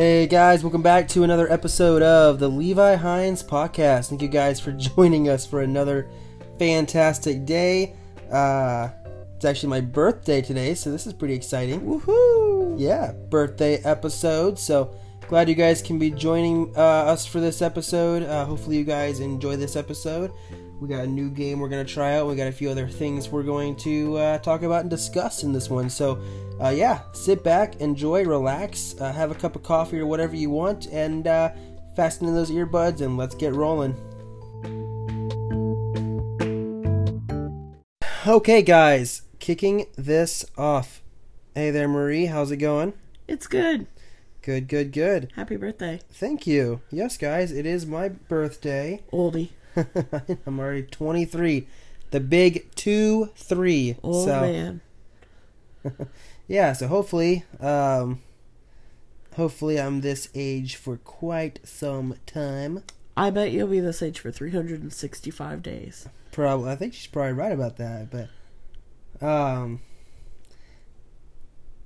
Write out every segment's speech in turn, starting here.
Hey guys, welcome back to another episode of the Levi Hines podcast. Thank you guys for joining us for another fantastic day. Uh, it's actually my birthday today, so this is pretty exciting. Woohoo! Yeah, birthday episode. So glad you guys can be joining uh, us for this episode. Uh, hopefully, you guys enjoy this episode. We got a new game we're going to try out. We got a few other things we're going to uh, talk about and discuss in this one. So, uh, yeah, sit back, enjoy, relax, uh, have a cup of coffee or whatever you want, and uh, fasten in those earbuds and let's get rolling. Okay, guys, kicking this off. Hey there, Marie. How's it going? It's good. Good, good, good. Happy birthday, Thank you. Yes, guys, it is my birthday. oldie. I'm already 23. The big 2 3. Old so, man. yeah, so hopefully, um, hopefully I'm this age for quite some time. I bet you'll be this age for 365 days. Probably, I think she's probably right about that, but, um,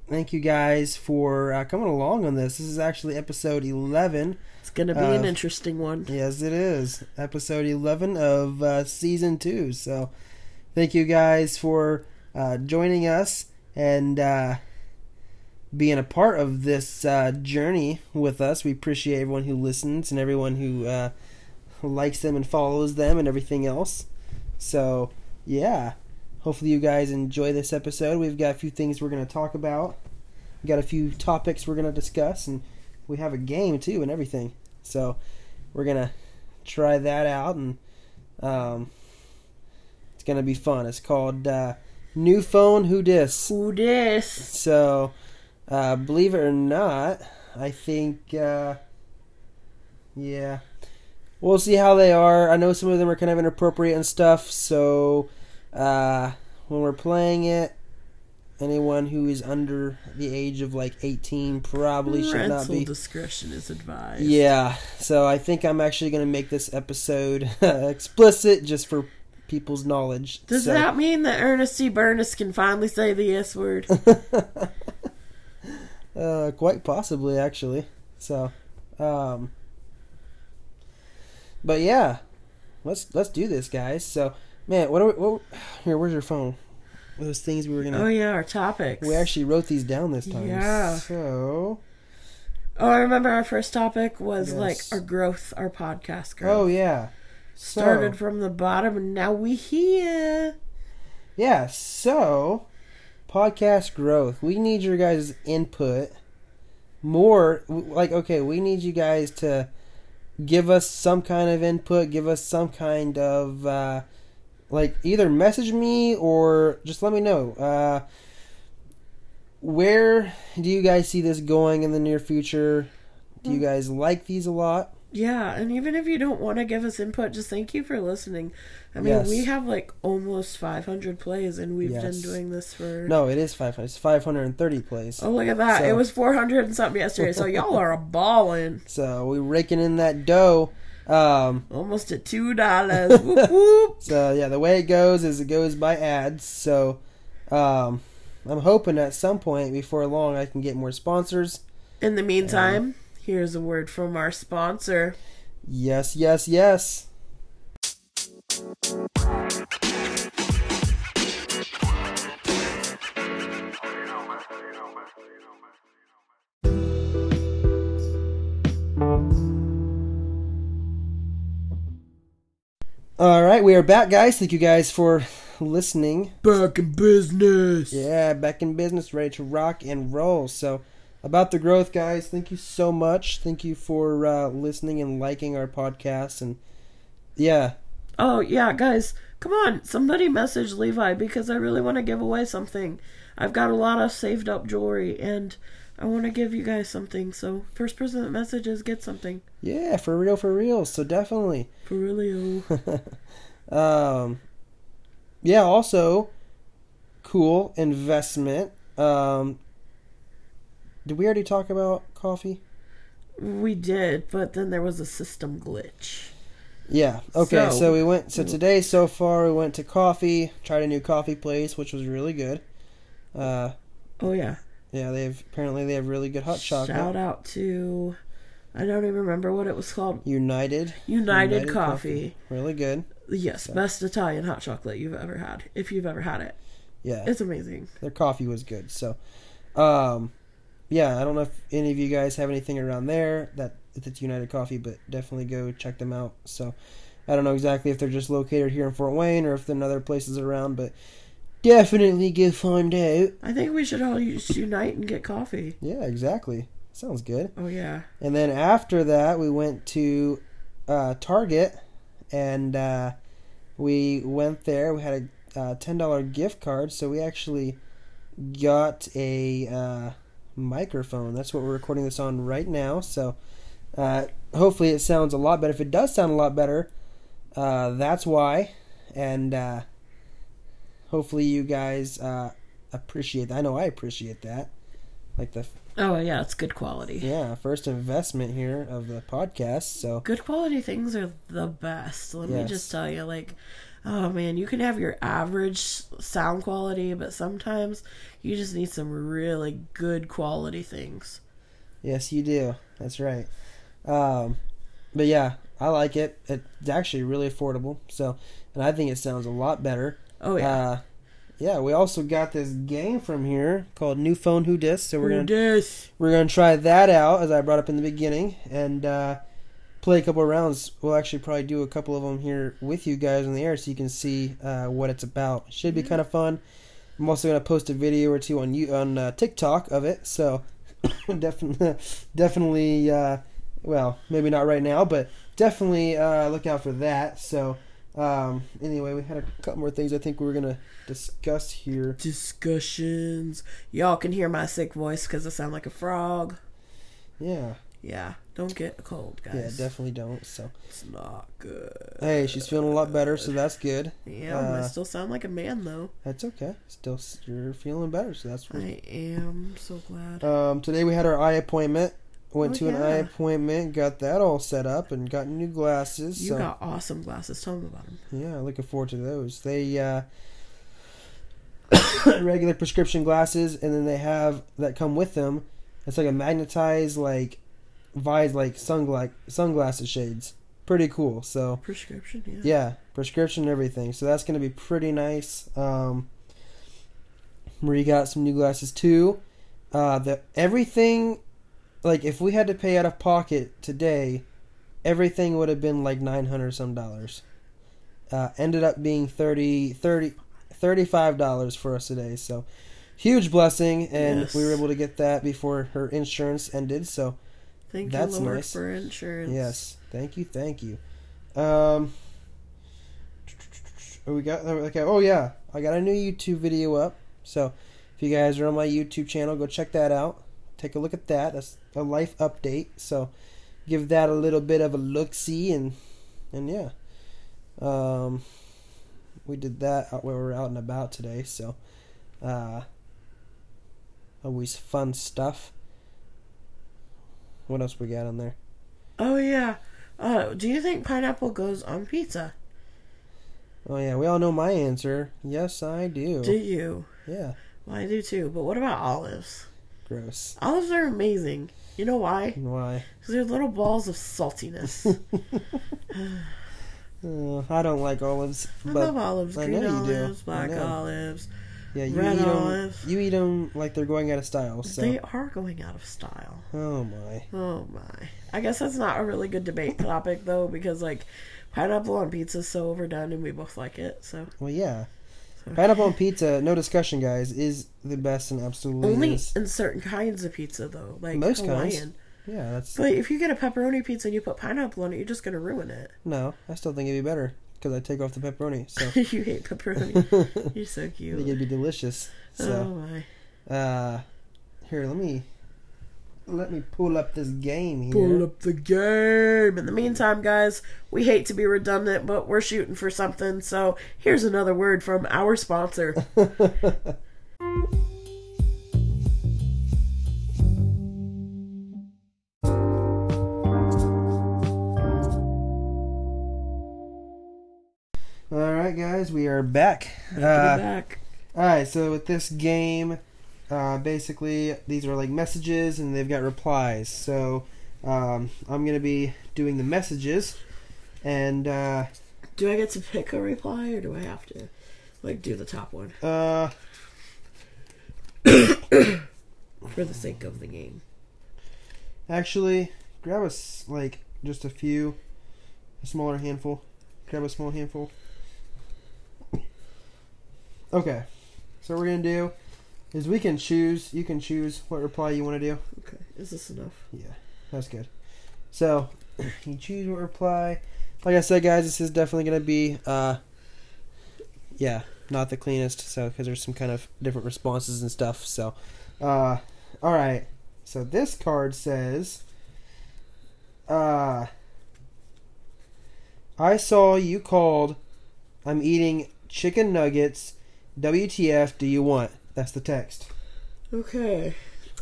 thank you guys for uh, coming along on this. This is actually episode 11. It's gonna be an Uh, interesting one. Yes, it is. Episode 11 of uh, season 2. So, thank you guys for uh, joining us and uh, being a part of this uh, journey with us. We appreciate everyone who listens and everyone who uh, likes them and follows them and everything else. So, yeah. Hopefully, you guys enjoy this episode. We've got a few things we're going to talk about, We've got a few topics we're going to discuss, and we have a game too and everything. So we're gonna try that out, and um, it's gonna be fun. It's called uh, New Phone Who Dis. Who dis? So uh, believe it or not, I think uh, yeah, we'll see how they are. I know some of them are kind of inappropriate and stuff. So uh, when we're playing it. Anyone who is under the age of like 18 probably should not Parental be discretion is advised. yeah, so I think I'm actually going to make this episode explicit just for people's knowledge. Does so, that mean that Ernest C. Burness can finally say the S word? uh, quite possibly, actually. So, um, but yeah, let's let's do this, guys. So, man, what are we? What, here, where's your phone? Those things we were gonna. oh yeah, our topics. We actually wrote these down this time. Yeah. So. Oh, I remember our first topic was Yes. like our growth, our podcast growth. Oh yeah. So- Started from the bottom and now we here. Yeah, so podcast growth. We need your guys' input more like okay, we need you guys to give us some kind of input, give us some kind of uh like either message me or just let me know. Uh where do you guys see this going in the near future? Do you guys like these a lot? Yeah, and even if you don't want to give us input, just thank you for listening. I mean, Yes. we have like almost 500 plays, and we've Yes. been doing this for. No, it is 500. It's 530 plays. Oh, look at that. So- It was 400 and something yesterday, so y'all are a ballin'. So, we're raking in that dough. Um Almost at $2. whoop, whoop. So yeah, the way it goes is it goes by ads. So um, I'm hoping at some point before long I can get more sponsors. In the meantime, here's a word from our sponsor. Yes, yes, yes. All right, we are back, guys. Thank you guys for listening. Back in business. Yeah, back in business, ready to rock and roll. So, about the growth, guys, thank you so much. Thank you for uh, listening and liking our podcast. And yeah, Oh, yeah, guys, come on. Somebody message Levi because I really want to give away something. I've got a lot of saved up jewelry and I want to give you guys something. So, first person that messages gets something. yeah, for real, for real. So, definitely. For really. um, yeah, also, cool investment. Um, did we already talk about coffee? We did, but then there was a system glitch. Yeah. Okay. So, So- we went. So today, so far, we went to coffee. Tried a new coffee place, which was really good. Uh, Oh, yeah. Yeah, they have apparently they have really good hot chocolate. Shout out to I don't even remember what it was called. United, United, United Coffee. really good. Yes, best Italian hot chocolate you've ever had. If you've ever had it, Yeah, it's amazing. their coffee was good. So, um, yeah, I don't know if any of you guys have anything around there that it's United Coffee, but definitely go check them out. So, I don't know exactly if they're just located here in Fort Wayne or if they're other places around, but definitely go find out. I think we should all just unite and get coffee. Yeah, exactly. Sounds good. Oh yeah. And then after that, we went to uh, Target, and uh, we went there. We had a uh, ten dollar gift card, so we actually got a uh, microphone. That's what we're recording this on right now. So uh, hopefully, it sounds a lot better. If it does sound a lot better, uh, that's why. And uh, hopefully, you guys uh, appreciate. That. I know I appreciate that. Like the Oh yeah, it's good quality. yeah, first investment here of the podcast. So Good quality things are the best. Let me just tell you, like, oh man, you can have your average sound quality, but sometimes you just need some really good quality things. yes, you do. That's right. Um, but yeah, I like it. It's actually really affordable. So, and I think it sounds a lot better. Oh yeah. Uh, yeah, we also got this game from here called New Phone Who Dis. So we're Who gonna dis? we're gonna try that out as I brought up in the beginning and uh, play a couple of rounds. We'll actually probably do a couple of them here with you guys in the air so you can see uh, what it's about. Should be kind of fun. I'm also gonna post a video or two on you on uh, TikTok of it. So definitely, definitely. Uh, well, maybe not right now, but definitely uh, look out for that. So um, anyway, we had a couple more things I think we were gonna discuss here. Discussions. Y'all can hear my sick voice because I sound like a frog. Yeah, Yeah, don't get a cold, guys. yeah, definitely don't. So It's not good. hey, she's feeling a lot better, so that's good. Yeah, I Uh, still sound like a man though. That's okay. Still, you're feeling better, so that's I am so glad. Um, today we had our eye appointment. Went Oh, to an eye appointment, got that all set up, and got new glasses. You so got awesome glasses. Tell me about them. yeah, looking forward to those. They uh, regular prescription glasses, and then they have that come with them. It's like a magnetized like vise like sunglass sunglasses shades. Pretty cool. So Prescription, yeah. yeah, prescription and everything. So that's gonna be pretty nice. Um, Marie got some new glasses too. Uh, the everything, like if we had to pay out of pocket today, everything would have been like nine hundred some dollars. Uh, ended up being 30 30 35 dollars for us today. So huge blessing, and Yes. we were able to get that before her insurance ended. So Thank That's you, Lord, nice. for insurance. Yes, thank you, thank you. Um, oh, we got okay. Oh yeah, I got a new YouTube video up. So if you guys are on my YouTube channel, go check that out. Take a look at that. That's a life update. So give that a little bit of a look see and and yeah. Um, we did that out where we were out and about today. So uh, always fun stuff. What else we got on there? Oh yeah. Uh, do you think pineapple goes on pizza? Oh yeah, we all know my answer. Yes, I do. Do you? Yeah, Well, I do too. But what about olives? Gross. Olives are amazing. You know why? Why? Because they're little balls of saltiness. Uh, I don't like olives, I but love olives. I Green know you do. olives, I black olives. yeah, you red eat 'em- olive. You eat them like they're going out of style. So, They are going out of style. oh my, Oh my. I guess that's not a really good debate topic though, because like pineapple on pizza is so overdone and we both like it. So well yeah. Pineapple on pizza, no discussion, guys, is the best and absolutely only is. in certain kinds of pizza though, like Most Hawaiian. kinds. Yeah, that's But if you get a pepperoni pizza and you put pineapple on it, you're just gonna ruin it. no. I still think it'd be better because I take off the pepperoni. So you hate pepperoni. You're so think cute. it'd be delicious. Oh So my. uh, here, let me let me pull up this game here. Pull up the game. In the meantime, guys, we hate to be redundant, but we're shooting for something. So here's another word from our sponsor. All right, guys, we are back. Uh, back. all right, so with this game, uh, basically these are like messages and they've got replies. So um, I'm gonna be doing the messages, and uh, Do I get to pick a reply or do I have to like do the top one uh, for the sake of the game? actually grab a s- like just a few, a smaller handful. Grab a small handful. Okay, so we're gonna do is we can choose. You can choose what reply you want to do. Okay, is this enough? Yeah, that's good. So you choose what reply. Like I said, guys, this is definitely gonna be, uh, yeah, not the cleanest. So because there's some kind of different responses and stuff. So, uh, all right. So this card says, uh, I saw you called. I'm eating chicken nuggets. WTF do you want? That's the text. Okay,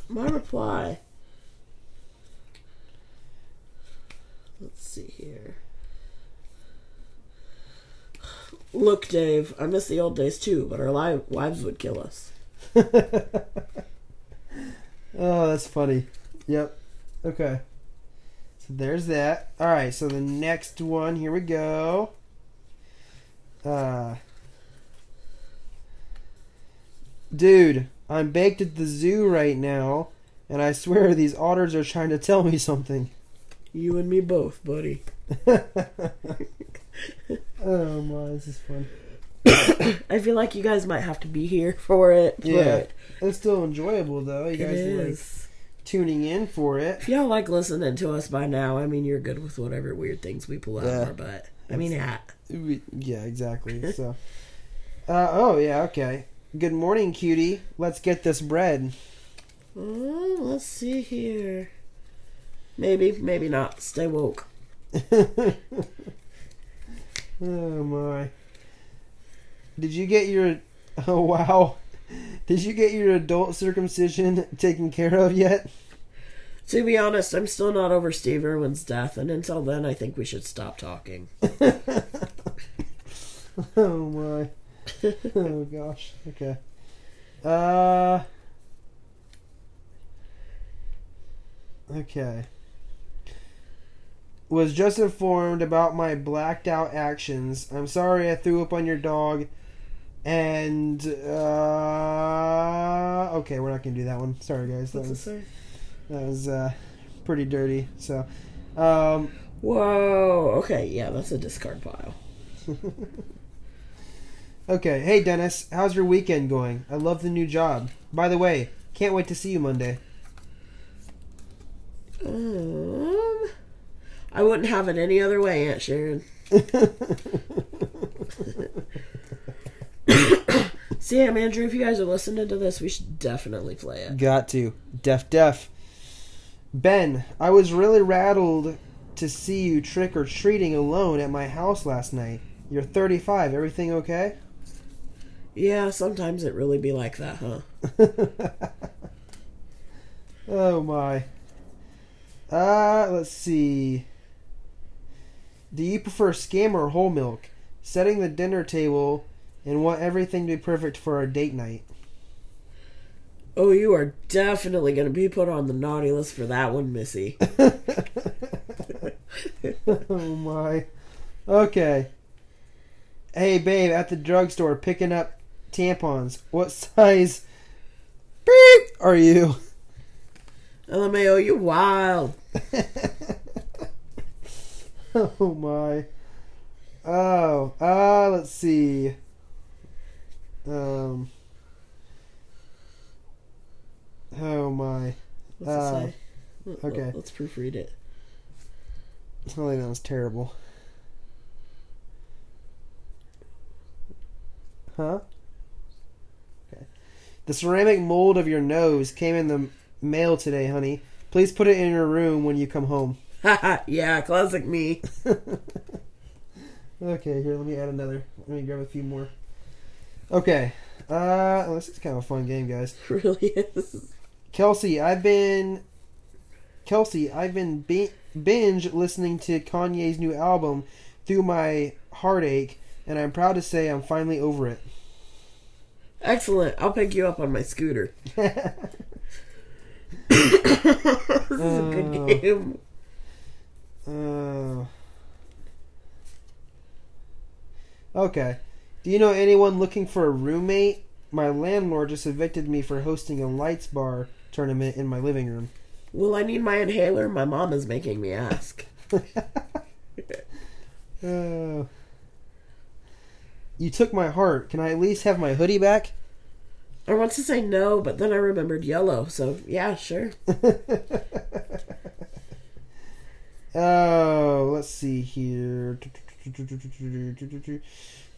my reply. Let's see here. Look, Dave, I miss the old days too, but our li- wives would kill us. oh, that's funny. Yep. Okay. So there's that. All right. So the next one. Here we go. Uh, dude, I'm baked at the zoo right now, and I swear these otters are trying to tell me something. You and me both, buddy. oh my, this is fun. I feel like you guys might have to be here for it. Yeah, it's still enjoyable though. You guys are like tuning in for it. If y'all like listening to us by now, I mean, you're good with whatever weird things we pull out Yeah. of our butt. I mean, yeah. Yeah, exactly. So, uh, oh yeah, okay. Good morning, cutie. Let's get this bread. Oh, let's see here. Maybe, maybe not. Stay woke. Oh my. Did you get your Oh wow. Did you get your adult circumcision taken care of yet? To be honest, I'm still not over Steve Irwin's death, and until then, I think we should stop talking. Oh my. Oh gosh. Okay. Uh Okay. Was just informed about my blacked out actions. I'm sorry I threw up on your dog. And uh okay, we're not gonna do that one. Sorry guys. That What's was that was uh pretty dirty. So um Whoa. Okay, yeah, that's a discard pile. Okay, hey Dennis, how's your weekend going? I love the new job. By the way, can't wait to see you Monday. Um, I wouldn't have it any other way, Aunt Sharon. Sam, Andrew, if you guys are listening to this, we should definitely play it. Got to. Def def. Ben, I was really rattled to see you trick or treating alone at my house last night. You're 35. Everything okay? Yeah, sometimes it really be like that, huh? oh my. Uh, let's see. Do you prefer skim or whole milk? Setting the dinner table and want everything to be perfect for our date night. Oh, you are definitely going to be put on the naughty list for that one, Missy. oh my. Okay. Hey babe, at the drugstore picking up tampons. What size beep are you? LMAO, you wild. oh my. Oh, uh, let's see. Um. Oh my. What's Uh, it say? Okay. let- Let's proofread it. Oh, that was terrible. Huh? The ceramic mold of your nose came in the mail today, honey. Please put it in your room when you come home. Haha, yeah, classic me. Okay, here, let me add another. Let me grab a few more. Okay. Uh, this is kind of a fun game, guys. really is. Kelsey, I've been. Kelsey, I've been bi- binge listening to Kanye's new album through my heartache, and I'm proud to say I'm finally over it. Excellent. I'll pick you up on my scooter. this is a good Oh. game. Uh, okay. Do you know anyone looking for a roommate? My landlord just evicted me for hosting a lightsaber tournament in my living room. Will I need my inhaler? My mom is making me ask. Oh. you took my heart. Can I at least have my hoodie back? I want to say no, but then I remembered yellow, so yeah, sure. oh, let's see here.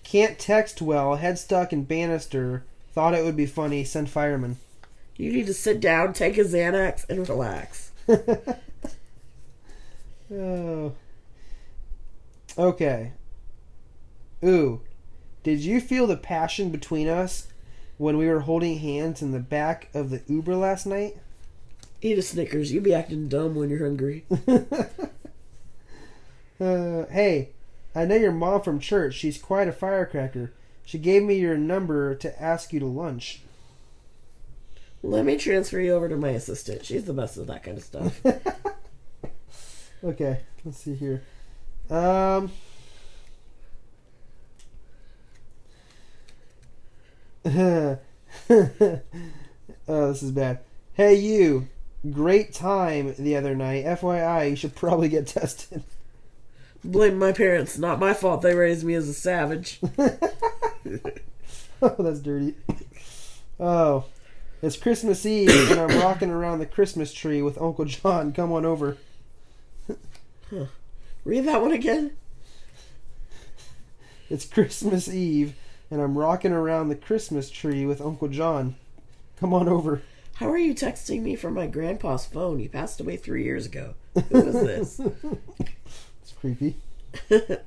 Can't text well. Head stuck in Bannister. Thought it would be funny. Send fireman. You need to sit down, take a Xanax, and relax. oh. Okay. Ooh. Did you feel the passion between us when we were holding hands in the back of the Uber last night? Eat a Snickers. You'd be acting dumb when you're hungry. Uh, hey, I know your mom from church. She's quite a firecracker. She gave me your number to ask you to lunch. Let me transfer you over to my assistant. She's the best at that kind of stuff. Okay, let's see here. Um. oh, this is bad. Hey, you. Great time the other night. FYI, you should probably get tested. Blame my parents. Not my fault they raised me as a savage. oh, that's dirty. Oh, it's Christmas Eve, and I'm rocking around the Christmas tree with Uncle John. Come on over. Read that one again. It's Christmas Eve, and I'm rocking around the Christmas tree with Uncle John. Come on over. How are you texting me from my grandpa's phone? He passed away three years ago. Who is this? It's creepy.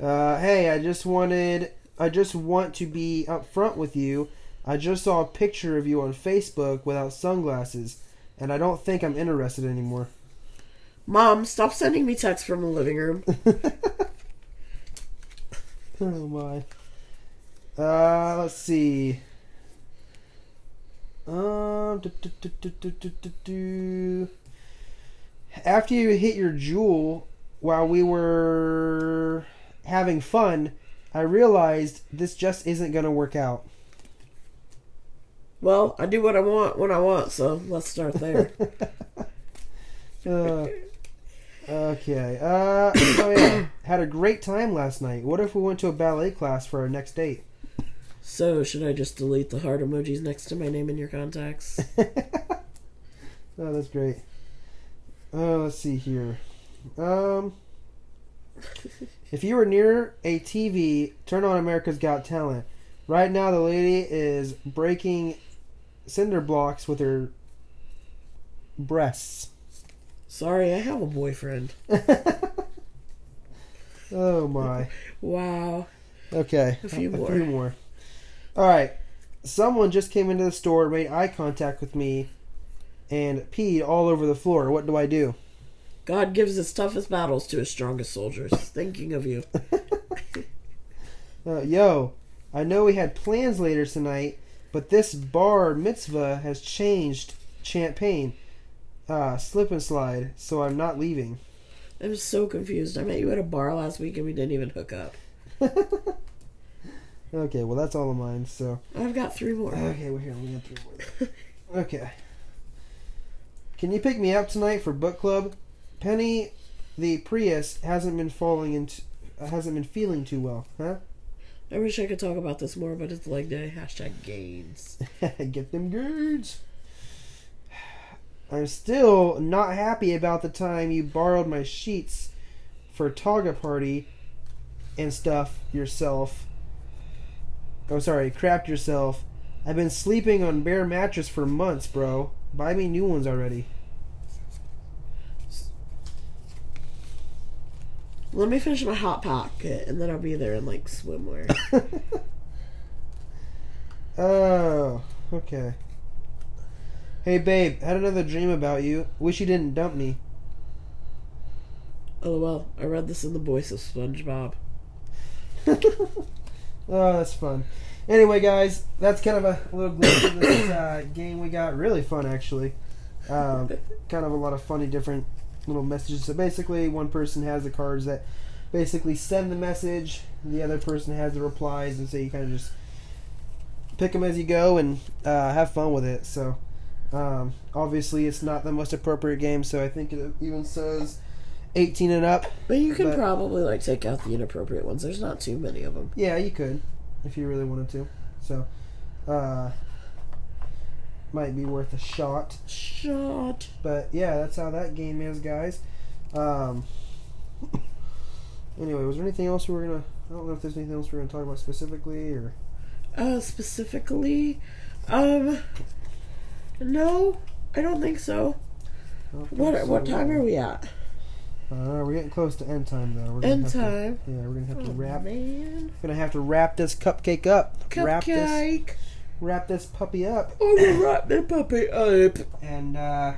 Uh, hey, I just wanted, I just want to be upfront with you. I just saw a picture of you on Facebook without sunglasses, and I don't think I'm interested anymore. Mom, stop sending me texts from the living room. Oh my. Uh, let's see. Um, do, do, do, After you hit your Juul, while we were having fun, I realized this just isn't going to work out. Well, I do what I want when I want, so let's start there. uh, okay. Uh, oh yeah, had a great time last night. What if we went to a ballet class for our next date? So, should I just delete the heart emojis next to my name in your contacts? Oh, that's great. Uh, let's see here. Um, if you were near a TV, turn on America's Got Talent. Right now, the lady is breaking cinder blocks with her breasts. Sorry, I have a boyfriend. Oh my. Wow. Okay. A few A more. few more. All right. Someone just came into the store, made eye contact with me, and peed all over the floor. What do I do? God gives his toughest battles to his strongest soldiers. Thinking of you. Uh, yo, I know we had plans later tonight, but this bar mitzvah has changed champagne. Uh, slip and slide, so I'm not leaving. I'm so confused. I met you at a bar last week and we didn't even hook up. Okay, well that's all of mine. So I've got three more. okay, we're here. We got three more. Okay. Can you pick me up tonight for book club? Penny, the Prius hasn't been falling into, hasn't been feeling too well, huh? I wish I could talk about this more, but it's leg day. Hashtag gains. Get them goods. I'm still not happy about the time you borrowed my sheets for Toga party and stuff yourself. Oh, sorry, crapped yourself. I've been sleeping on bare mattress for months, bro. Buy me new ones already. Let me finish my hot pocket and then I'll be there in like swimwear. Oh, okay. Hey, babe, had another dream about you. Wish you didn't dump me. Oh well, I read this in the voice of SpongeBob. Oh, that's fun. Anyway, guys, that's kind of a little glimpse of this uh, game we got. Really fun, actually. Um, kind of a lot of funny, different little messages. So basically, one person has the cards that basically send the message, the other person has the replies, and so you kind of just pick them as you go and uh, have fun with it. So um, obviously, it's not the most appropriate game. So I think it even says 18 and up. But you can But- probably like take out the inappropriate ones. There's not too many of them. Yeah, you could if you really wanted to. So uh, might be worth a shot. Shot. But yeah, that's how that game is, guys. Um, anyway, was there anything else we were gonna? I don't know if there's anything else we are gonna talk about specifically, or Uh, specifically, um, no, I don't think so. Don't think What so. what time are we at? Uh, we're getting close to end time though. We're End have to- time. yeah, we're gonna have to Oh, wrap. man. Gonna have to wrap this cupcake up. Wrap this. Cupcake. Wrap this puppy up. Oh, wrap the puppy up. And uh,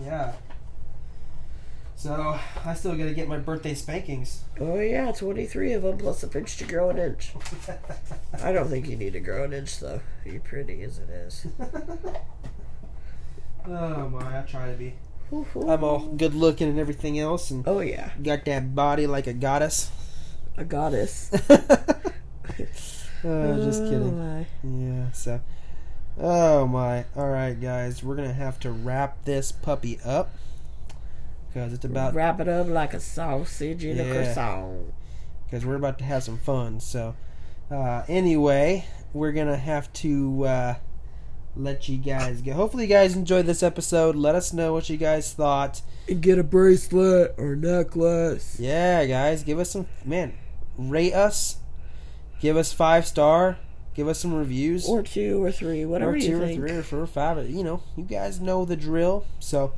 yeah. So I still gotta get my birthday spankings. Oh yeah, twenty three of them plus a pinch to grow an inch. I don't think you need to grow an inch though. You're pretty as it is. oh my, I try to be. I'm all good looking and everything else, and Oh yeah, got that body like a goddess. a goddess. oh, just Oh, kidding. my. Yeah, so. Oh my. Alright, guys. We're gonna have to wrap this puppy up. Because it's about. Wrap it up like a sausage in a croissant. Because we're about to have some fun. So, uh, anyway, we're gonna have to uh, let you guys go. Hopefully, you guys enjoyed this episode. Let us know what you guys thought. And get a bracelet or necklace. Yeah, guys, give us some. Man, rate us. Give us five star. Give us some reviews. Or two or three, whatever or two you or think. three or four or five. You know, you guys know the drill. So,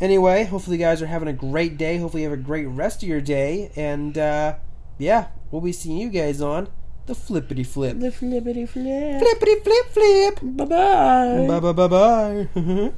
anyway, hopefully you guys are having a great day. Hopefully you have a great rest of your day. And uh, yeah, we'll be seeing you guys on the flippity flip. The flippity flip. Flippity flip flip. Bye bye. Bye bye bye bye.